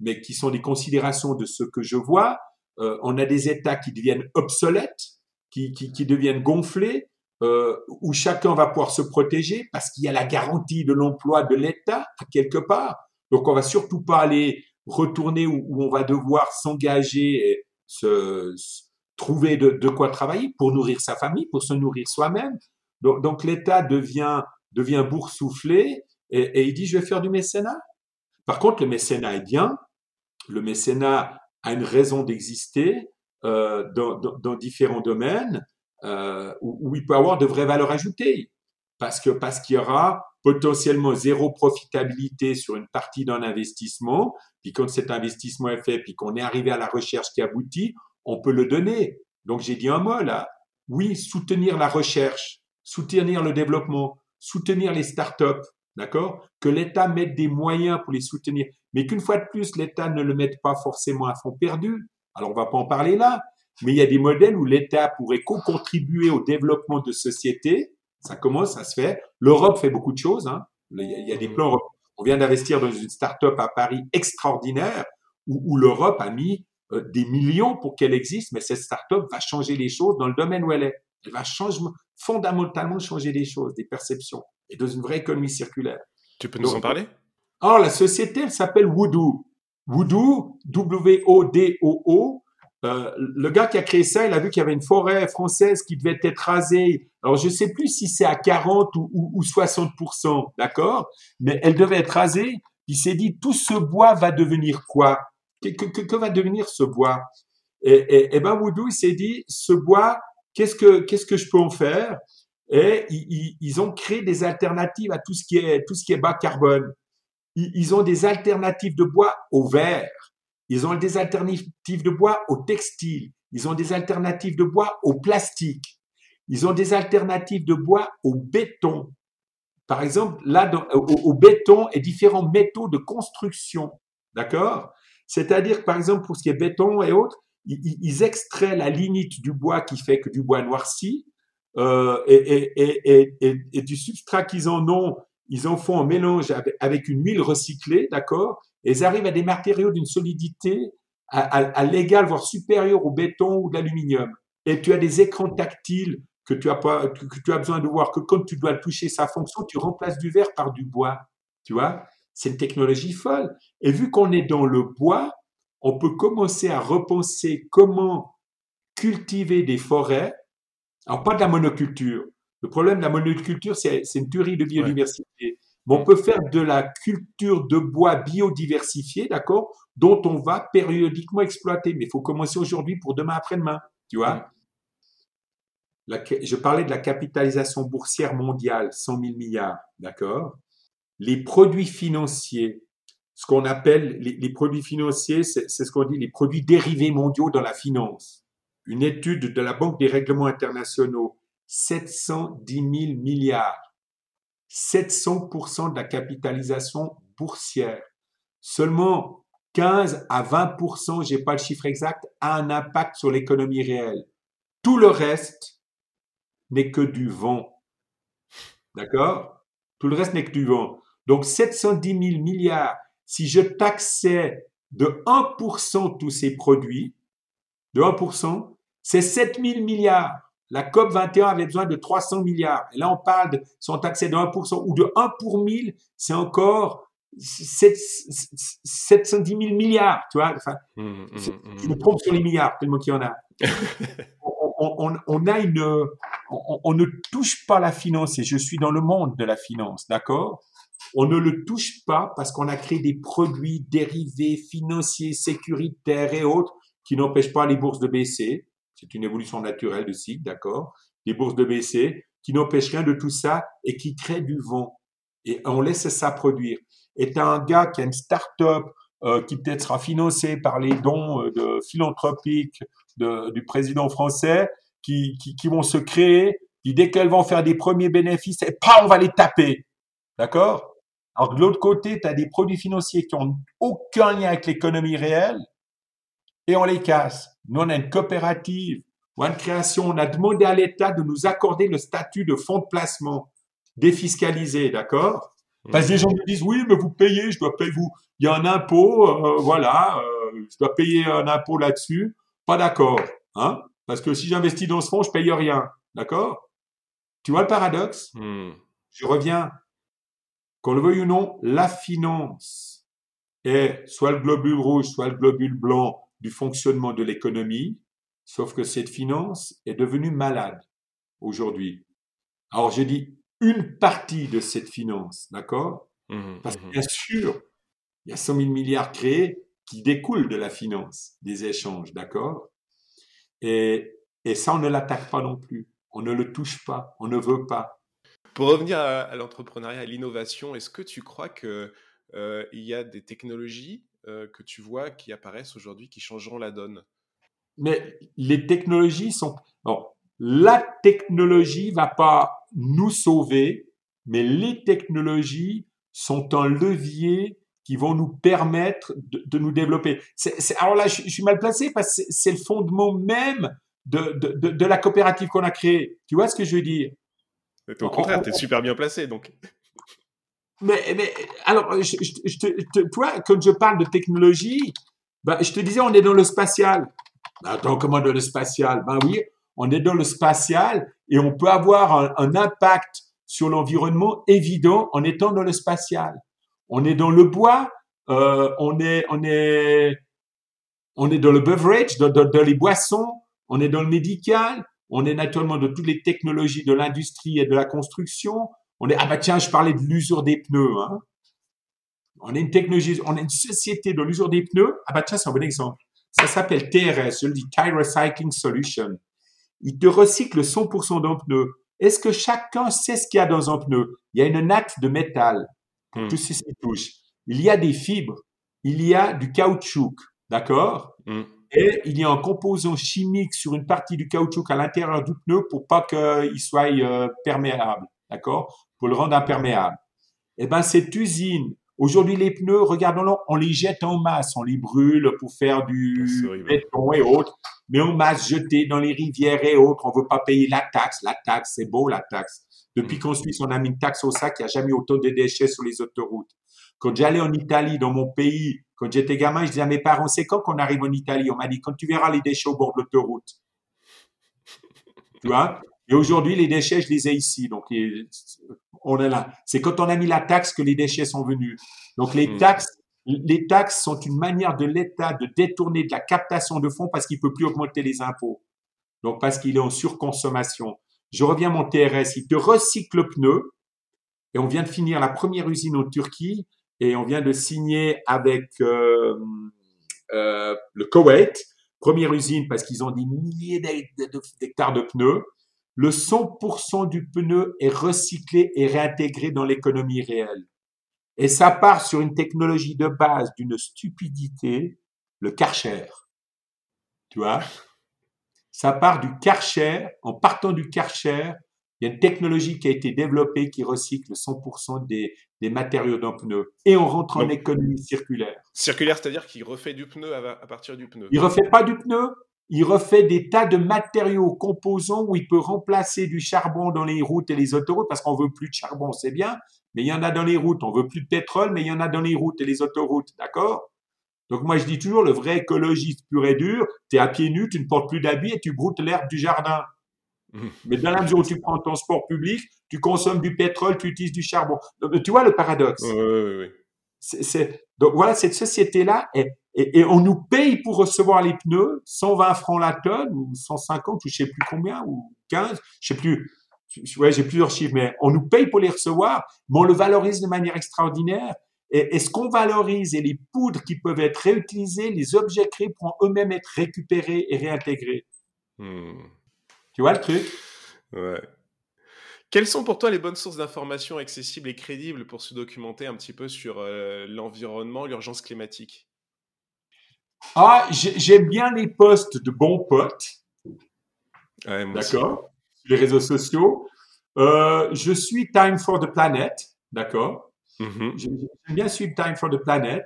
mais qui sont des considérations de ce que je vois. Euh, on a des États qui deviennent obsolètes, qui, qui, qui deviennent gonflés, euh, où chacun va pouvoir se protéger parce qu'il y a la garantie de l'emploi de l'État à quelque part. Donc on va surtout pas aller retourner où, où on va devoir s'engager et se, se- trouver de, de quoi travailler pour nourrir sa famille, pour se nourrir soi-même. Donc, donc l'État devient devient boursouflé et, et il dit je vais faire du mécénat. Par contre, le mécénat est bien. Le mécénat a une raison d'exister euh, dans, différents domaines euh, où, où il peut avoir de vraies valeurs ajoutées. Parce que parce qu'il y aura potentiellement zéro profitabilité sur une partie d'un investissement, puis quand cet investissement est fait, puis qu'on est arrivé à la recherche qui aboutit, on peut le donner. Donc j'ai dit un mot là. Oui, soutenir la recherche, soutenir le développement, soutenir les startups, d'accord? Que l'État mette des moyens pour les soutenir, mais qu'une fois de plus, l'État ne le mette pas forcément à fond perdu. Alors, on va pas en parler là, mais il y a des modèles où l'État pourrait co-contribuer au développement de sociétés. Ça commence, ça se fait. L'Europe fait beaucoup de choses. Hein. Il, y a, il y a des plans. On vient d'investir dans une start-up à Paris extraordinaire où, où l'Europe a mis euh, des millions pour qu'elle existe, mais cette start-up va changer les choses dans le domaine où elle est. Elle va changer, fondamentalement changer les choses, des perceptions, et dans une vraie économie circulaire. Tu peux nous en parler? Alors, la société, elle s'appelle Voodoo. Voodoo, W-O-D-O-O. Euh, le gars qui a créé ça, il a vu qu'il y avait une forêt française qui devait être rasée. Alors, je sais plus si c'est à 40 ou, ou, 60%, d'accord? Mais elle devait être rasée. Il s'est dit, tout ce bois va devenir quoi? Que, que, que, va devenir ce bois? Et, et, ben il s'est dit, ce bois, qu'est-ce que je peux en faire? Et ils, ont créé des alternatives à tout ce qui est tout ce qui est bas carbone. Ils, ont des alternatives de bois au verre. Ils ont des alternatives de bois au textile. Ils ont des alternatives de bois au plastique. Ils ont des alternatives de bois au béton. Par exemple, là, au, béton et différents métaux de construction. D'accord? C'est-à-dire, par exemple, pour ce qui est béton et autres, ils, extraient la lignite du bois qui fait que du bois noirci euh, et, du substrat qu'ils en ont, ils en font un mélange avec, une huile recyclée, d'accord? Et ils arrivent à des matériaux d'une solidité à, l'égal, voire supérieure au béton ou de l'aluminium. Et tu as des écrans tactiles que tu as besoin de voir que quand tu dois toucher sa fonction, tu remplaces du verre par du bois. Tu vois, c'est une technologie folle. Et vu qu'on est dans le bois, on peut commencer à repenser comment cultiver des forêts. Alors pas de la monoculture. Le problème de la monoculture, c'est une tuerie de biodiversité. Ouais. Mais on peut faire de la culture de bois biodiversifié, d'accord, dont on va périodiquement exploiter. Mais il faut commencer aujourd'hui pour demain après-demain, tu vois. La, je parlais de la capitalisation boursière mondiale, 100 000 milliards, d'accord Les produits financiers, ce qu'on appelle les, les, produits financiers, c'est ce qu'on dit les produits dérivés mondiaux dans la finance. Une étude de la Banque des règlements internationaux, 710 000 milliards, 700% de la capitalisation boursière. Seulement 15 à 20%, j'ai pas le chiffre exact, a un impact sur l'économie réelle. Tout le reste, n'est que du vent. D'accord? Tout le reste n'est que du vent. Donc 710 000 milliards, si je taxais de 1% tous ces produits, de 1%, c'est 7 000 milliards. La COP 21 avait besoin de 300 milliards. Et là, on parle de, sont taxés de 1% ou de 1 pour 1000, c'est encore 7, 710 000 milliards, tu vois. Enfin, mmh, mmh, mmh. Je me trompe sur les milliards, tellement qu'il y en a. on, on, a une, on, on, ne touche pas la finance et je suis dans le monde de la finance, d'accord? On ne le touche pas parce qu'on a créé des produits dérivés financiers, sécuritaires et autres qui n'empêchent pas les bourses de baisser. C'est une évolution naturelle de cycle, d'accord Les bourses de baisser qui n'empêchent rien de tout ça et qui créent du vent. Et on laisse ça produire. Et tu un gars qui a une start-up euh, qui peut-être sera financée par les dons euh, de philanthropiques du président français qui, qui, qui, vont se créer, puis dès qu'elles vont faire des premiers bénéfices, et pas, on va les taper. D'accord? Alors de l'autre côté, tu as des produits financiers qui ont aucun lien avec l'économie réelle, et on les casse. Nous, on a une coopérative ou une création, on a demandé à l'État de nous accorder le statut de fonds de placement défiscalisé, d'accord? Parce que les gens me disent, oui, mais vous payez, je dois payer, vous, il y a un impôt, euh, voilà, euh, je dois payer un impôt là-dessus. Pas d'accord, hein? Parce que si j'investis dans ce fonds, je paye rien, d'accord? Tu vois le paradoxe? Mmh. Je reviens. Qu'on le veuille ou non, la finance est soit le globule rouge, soit le globule blanc du fonctionnement de l'économie, sauf que cette finance est devenue malade aujourd'hui. Alors je dis une partie de cette finance, d'accord? Mmh, Parce que bien sûr, il y a 100 000 milliards créés qui découlent de la finance, des échanges, d'accord? Et, et ça, on ne l'attaque pas non plus. On ne le touche pas, on ne veut pas. Pour revenir à, l'entrepreneuriat, à l'innovation, est-ce que tu crois qu'il euh, y a des technologies que tu vois qui apparaissent aujourd'hui qui changeront la donne Mais les technologies sont... La technologie va pas nous sauver, mais les technologies sont un levier qui vont nous permettre de, de nous développer. Alors là, je, je, suis mal placé parce que c'est, le fondement même de, de, de la coopérative qu'on a créée. Tu vois ce que je veux dire? Au contraire, tu es super bien placé, donc. Mais, mais alors, je, je, je vois, quand je parle de technologie, Ben, je te disais, on est dans le spatial. Ben, attends, comment dans le spatial? Ben oui, on est dans le spatial et on peut avoir un, un impact sur l'environnement évident en étant dans le spatial. On est dans le bois, euh, on est, on est, on est dans le beverage, dans, dans, dans, les boissons, on est dans le médical, on est naturellement dans toutes les technologies de l'industrie et de la construction. On est, ah bah tiens, je parlais de l'usure des pneus. Hein. On est une technologie, on est une société de l'usure des pneus. Ah bah tiens, c'est un bon exemple. Ça s'appelle TRS, je le dis, Tire Recycling Solution. Il te recycle 100% d'un pneu. Est-ce que chacun sait ce qu'il y a dans un pneu? Il y a une natte de métal hmm. tous ces touches. Il y a des fibres. Il y a du caoutchouc. D'accord? Hmm. Et il y a un composant chimique sur une partie du caoutchouc à l'intérieur du pneu pour pas qu'il soit euh, perméable. D'accord? Pour le rendre imperméable. Eh ben, cette usine Aujourd'hui, les pneus, regardons-le, on les jette en masse, on les brûle pour faire du béton et autres, mais en masse jeté dans les rivières et autres. On veut pas payer la taxe. La taxe, c'est beau, la taxe. Depuis mm. qu'en Suisse, on a mis une taxe au sac, il n'y a jamais autant de déchets sur les autoroutes. Quand j'allais en Italie, dans mon pays, quand j'étais gamin, je disais à mes parents, c'est quand qu'on arrive en Italie? On m'a dit, quand tu verras les déchets au bord de l'autoroute. tu vois? Et aujourd'hui, les déchets, je les ai ici. Donc, on est là. C'est quand on a mis la taxe que les déchets sont venus. Donc, les hmm. taxes, les taxes sont une manière de l'État de détourner de la captation de fonds parce qu'il peut plus augmenter les impôts. Donc, parce qu'il est en surconsommation. Je reviens à mon TRS. Il te recycle le pneu. Et on vient de finir la première usine en Turquie et on vient de signer avec euh, euh, le Koweït, première usine parce qu'ils ont des milliers d'hectares de pneus le 100% du pneu est recyclé et réintégré dans l'économie réelle. Et ça part sur une technologie de base d'une stupidité, le Karcher. Tu vois? Ça part du Karcher. En partant du Karcher, il y a une technologie qui a été développée qui recycle 100% des, des matériaux d'un pneu. Et on rentre en économie circulaire. Circulaire, c'est-à-dire qu'il refait du pneu à, partir du pneu. Il refait pas du pneu, il refait des tas de matériaux composants où il peut remplacer du charbon dans les routes et les autoroutes parce qu'on veut plus de charbon, c'est bien, mais il y en a dans les routes. On veut plus de pétrole, mais il y en a dans les routes et les autoroutes, d'accord? Donc moi je dis toujours, le vrai écologiste pur et dur, tu es à pieds nus, tu ne portes plus d'habits et tu broutes l'herbe du jardin. Mmh. Mais dans la mesure où tu prends ton sport public, tu consommes du pétrole, tu utilises du charbon. tu vois le paradoxe? Oui, oui, oui. Donc voilà, cette société-là, et, et, on nous paye pour recevoir les pneus 120 francs la tonne, ou 150, ou je sais plus combien, ou 15, je sais plus. Ouais, j'ai plusieurs chiffres, mais on nous paye pour les recevoir, mais on le valorise de manière extraordinaire. Et, est ce qu'on valorise et les poudres qui peuvent être réutilisées, les objets créés pourront eux-mêmes être récupérés et réintégrés. Hmm. Tu vois le truc? Ouais. Quelles sont pour toi les bonnes sources d'informations accessibles et crédibles pour se documenter un petit peu sur euh, l'environnement, l'urgence climatique? Ah, j'aime bien les posts de bons potes. d'accord les réseaux sociaux. Euh, je suis Time for the Planet. D'accord mm-hmm. J'aime bien suivre Time for the Planet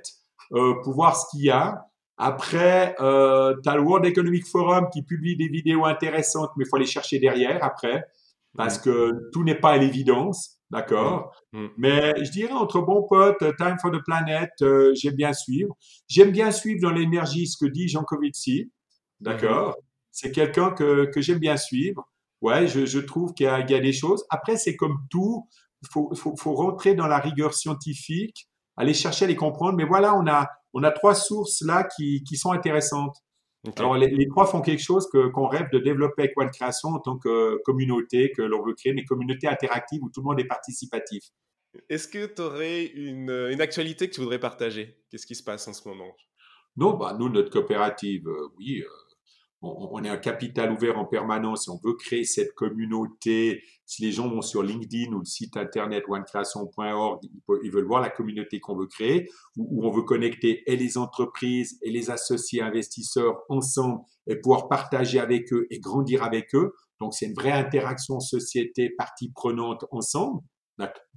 euh, pour voir ce qu'il y a. Après, euh, tu as le World Economic Forum qui publie des vidéos intéressantes, mais il faut aller chercher derrière après parce que tout n'est pas à l'évidence, d'accord mm. Mm. Mais je dirais entre bons potes, Time for the Planet, euh, j'aime bien suivre. J'aime bien suivre dans l'énergie ce que dit Jean Covici, d'accord mm-hmm. C'est quelqu'un que, que j'aime bien suivre. Ouais, je, je trouve qu'il y, y, a des choses. Après, c'est comme tout, il faut, faut, faut rentrer dans la rigueur scientifique, aller chercher à les comprendre. Mais voilà, on a, on a trois sources là qui, qui sont intéressantes. Alors, les, trois font quelque chose que, qu'on rêve de développer avec One Création en tant que communauté, que l'on veut créer, une communauté interactive où tout le monde est participatif. Est-ce que tu aurais une, une, actualité que tu voudrais partager? Qu'est-ce qui se passe en ce moment? Non, bah, nous, notre coopérative, euh, oui, euh, on, est un capital ouvert en permanence on veut créer cette communauté. Si les gens vont sur LinkedIn ou le site internet onecreation.org, ils veulent voir la communauté qu'on veut créer, où, on veut connecter et les entreprises et les associés investisseurs ensemble et pouvoir partager avec eux et grandir avec eux. Donc c'est une vraie interaction société, partie prenante ensemble.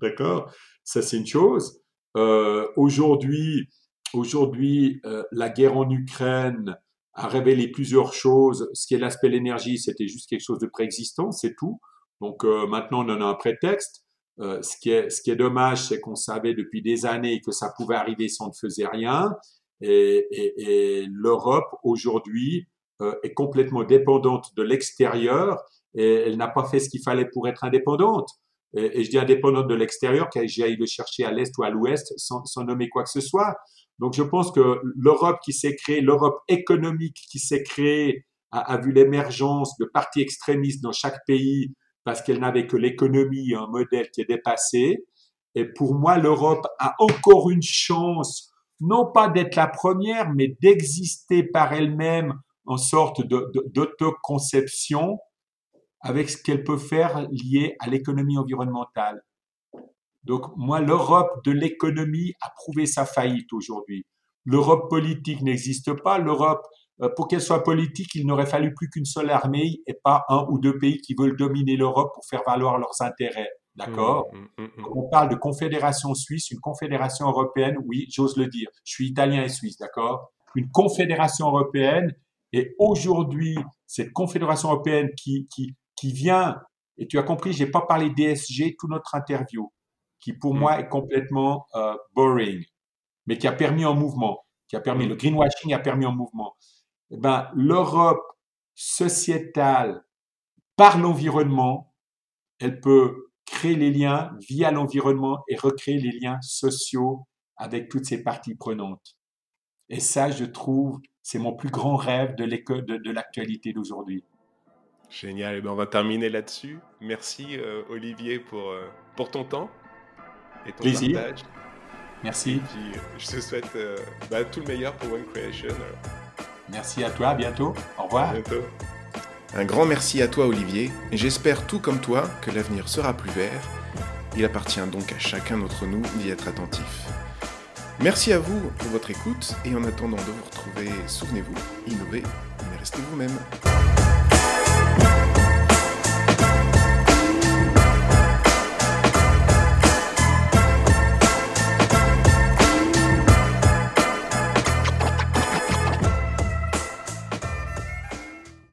D'accord Ça c'est une chose. Euh, aujourd'hui, aujourd'hui, euh, la guerre en Ukraine a révélé plusieurs choses. Ce qui est l'aspect l'énergie, c'était juste quelque chose de préexistant, c'est tout. Donc euh, maintenant, on en a un prétexte. Euh, ce, qui est, ce qui est dommage, c'est qu'on savait depuis des années que ça pouvait arriver si on ne faisait rien. Et, l'Europe aujourd'hui euh, est complètement dépendante de l'extérieur et elle n'a pas fait ce qu'il fallait pour être indépendante. Et, je dis indépendante de l'extérieur, j'ai aille le chercher à l'est ou à l'ouest sans, nommer quoi que ce soit. Donc je pense que l'Europe qui s'est créée, l'Europe économique qui s'est créée, a, a vu l'émergence de partis extrémistes dans chaque pays parce qu'elle n'avait que l'économie, un modèle qui est dépassé. Et pour moi, l'Europe a encore une chance, non pas d'être la première, mais d'exister par elle-même en sorte d'autoconception avec ce qu'elle peut faire lié à l'économie environnementale. Donc moi, l'Europe de l'économie a prouvé sa faillite aujourd'hui. L'Europe politique n'existe pas. L'Europe, euh, pour qu'elle soit politique, il n'aurait fallu plus qu'une seule armée et pas un ou deux pays qui veulent dominer l'Europe pour faire valoir leurs intérêts. D'accord? Mmh, mmh, mmh, On parle de confédération suisse, une confédération européenne, oui, j'ose le dire. Je suis italien et suisse, d'accord? Une confédération européenne. Et aujourd'hui, cette confédération européenne qui, qui, qui vient, et tu as compris, j'ai pas parlé DSG tout notre interview, qui pour moi est complètement euh, boring, mais qui a permis un mouvement, qui a permis, le greenwashing a permis un mouvement. Eh ben, l'Europe sociétale par l'environnement, elle peut créer les liens via l'environnement et recréer les liens sociaux avec toutes ces parties prenantes. Et ça, je trouve, c'est mon plus grand rêve de, l'actualité d'aujourd'hui. Génial, et eh ben, on va terminer là-dessus. Merci euh, Olivier pour, euh, pour ton temps et ton Plaisir. Merci. Et je te souhaite euh, bah, tout le meilleur pour One Creation. Merci à toi, à bientôt. Au revoir. À bientôt. Un grand merci à toi Olivier, j'espère tout comme toi que l'avenir sera plus vert. Il appartient donc à chacun d'entre nous d'y être attentif. Merci à vous pour votre écoute, et en attendant de vous retrouver, souvenez-vous, innovez, mais restez vous-même. Bye.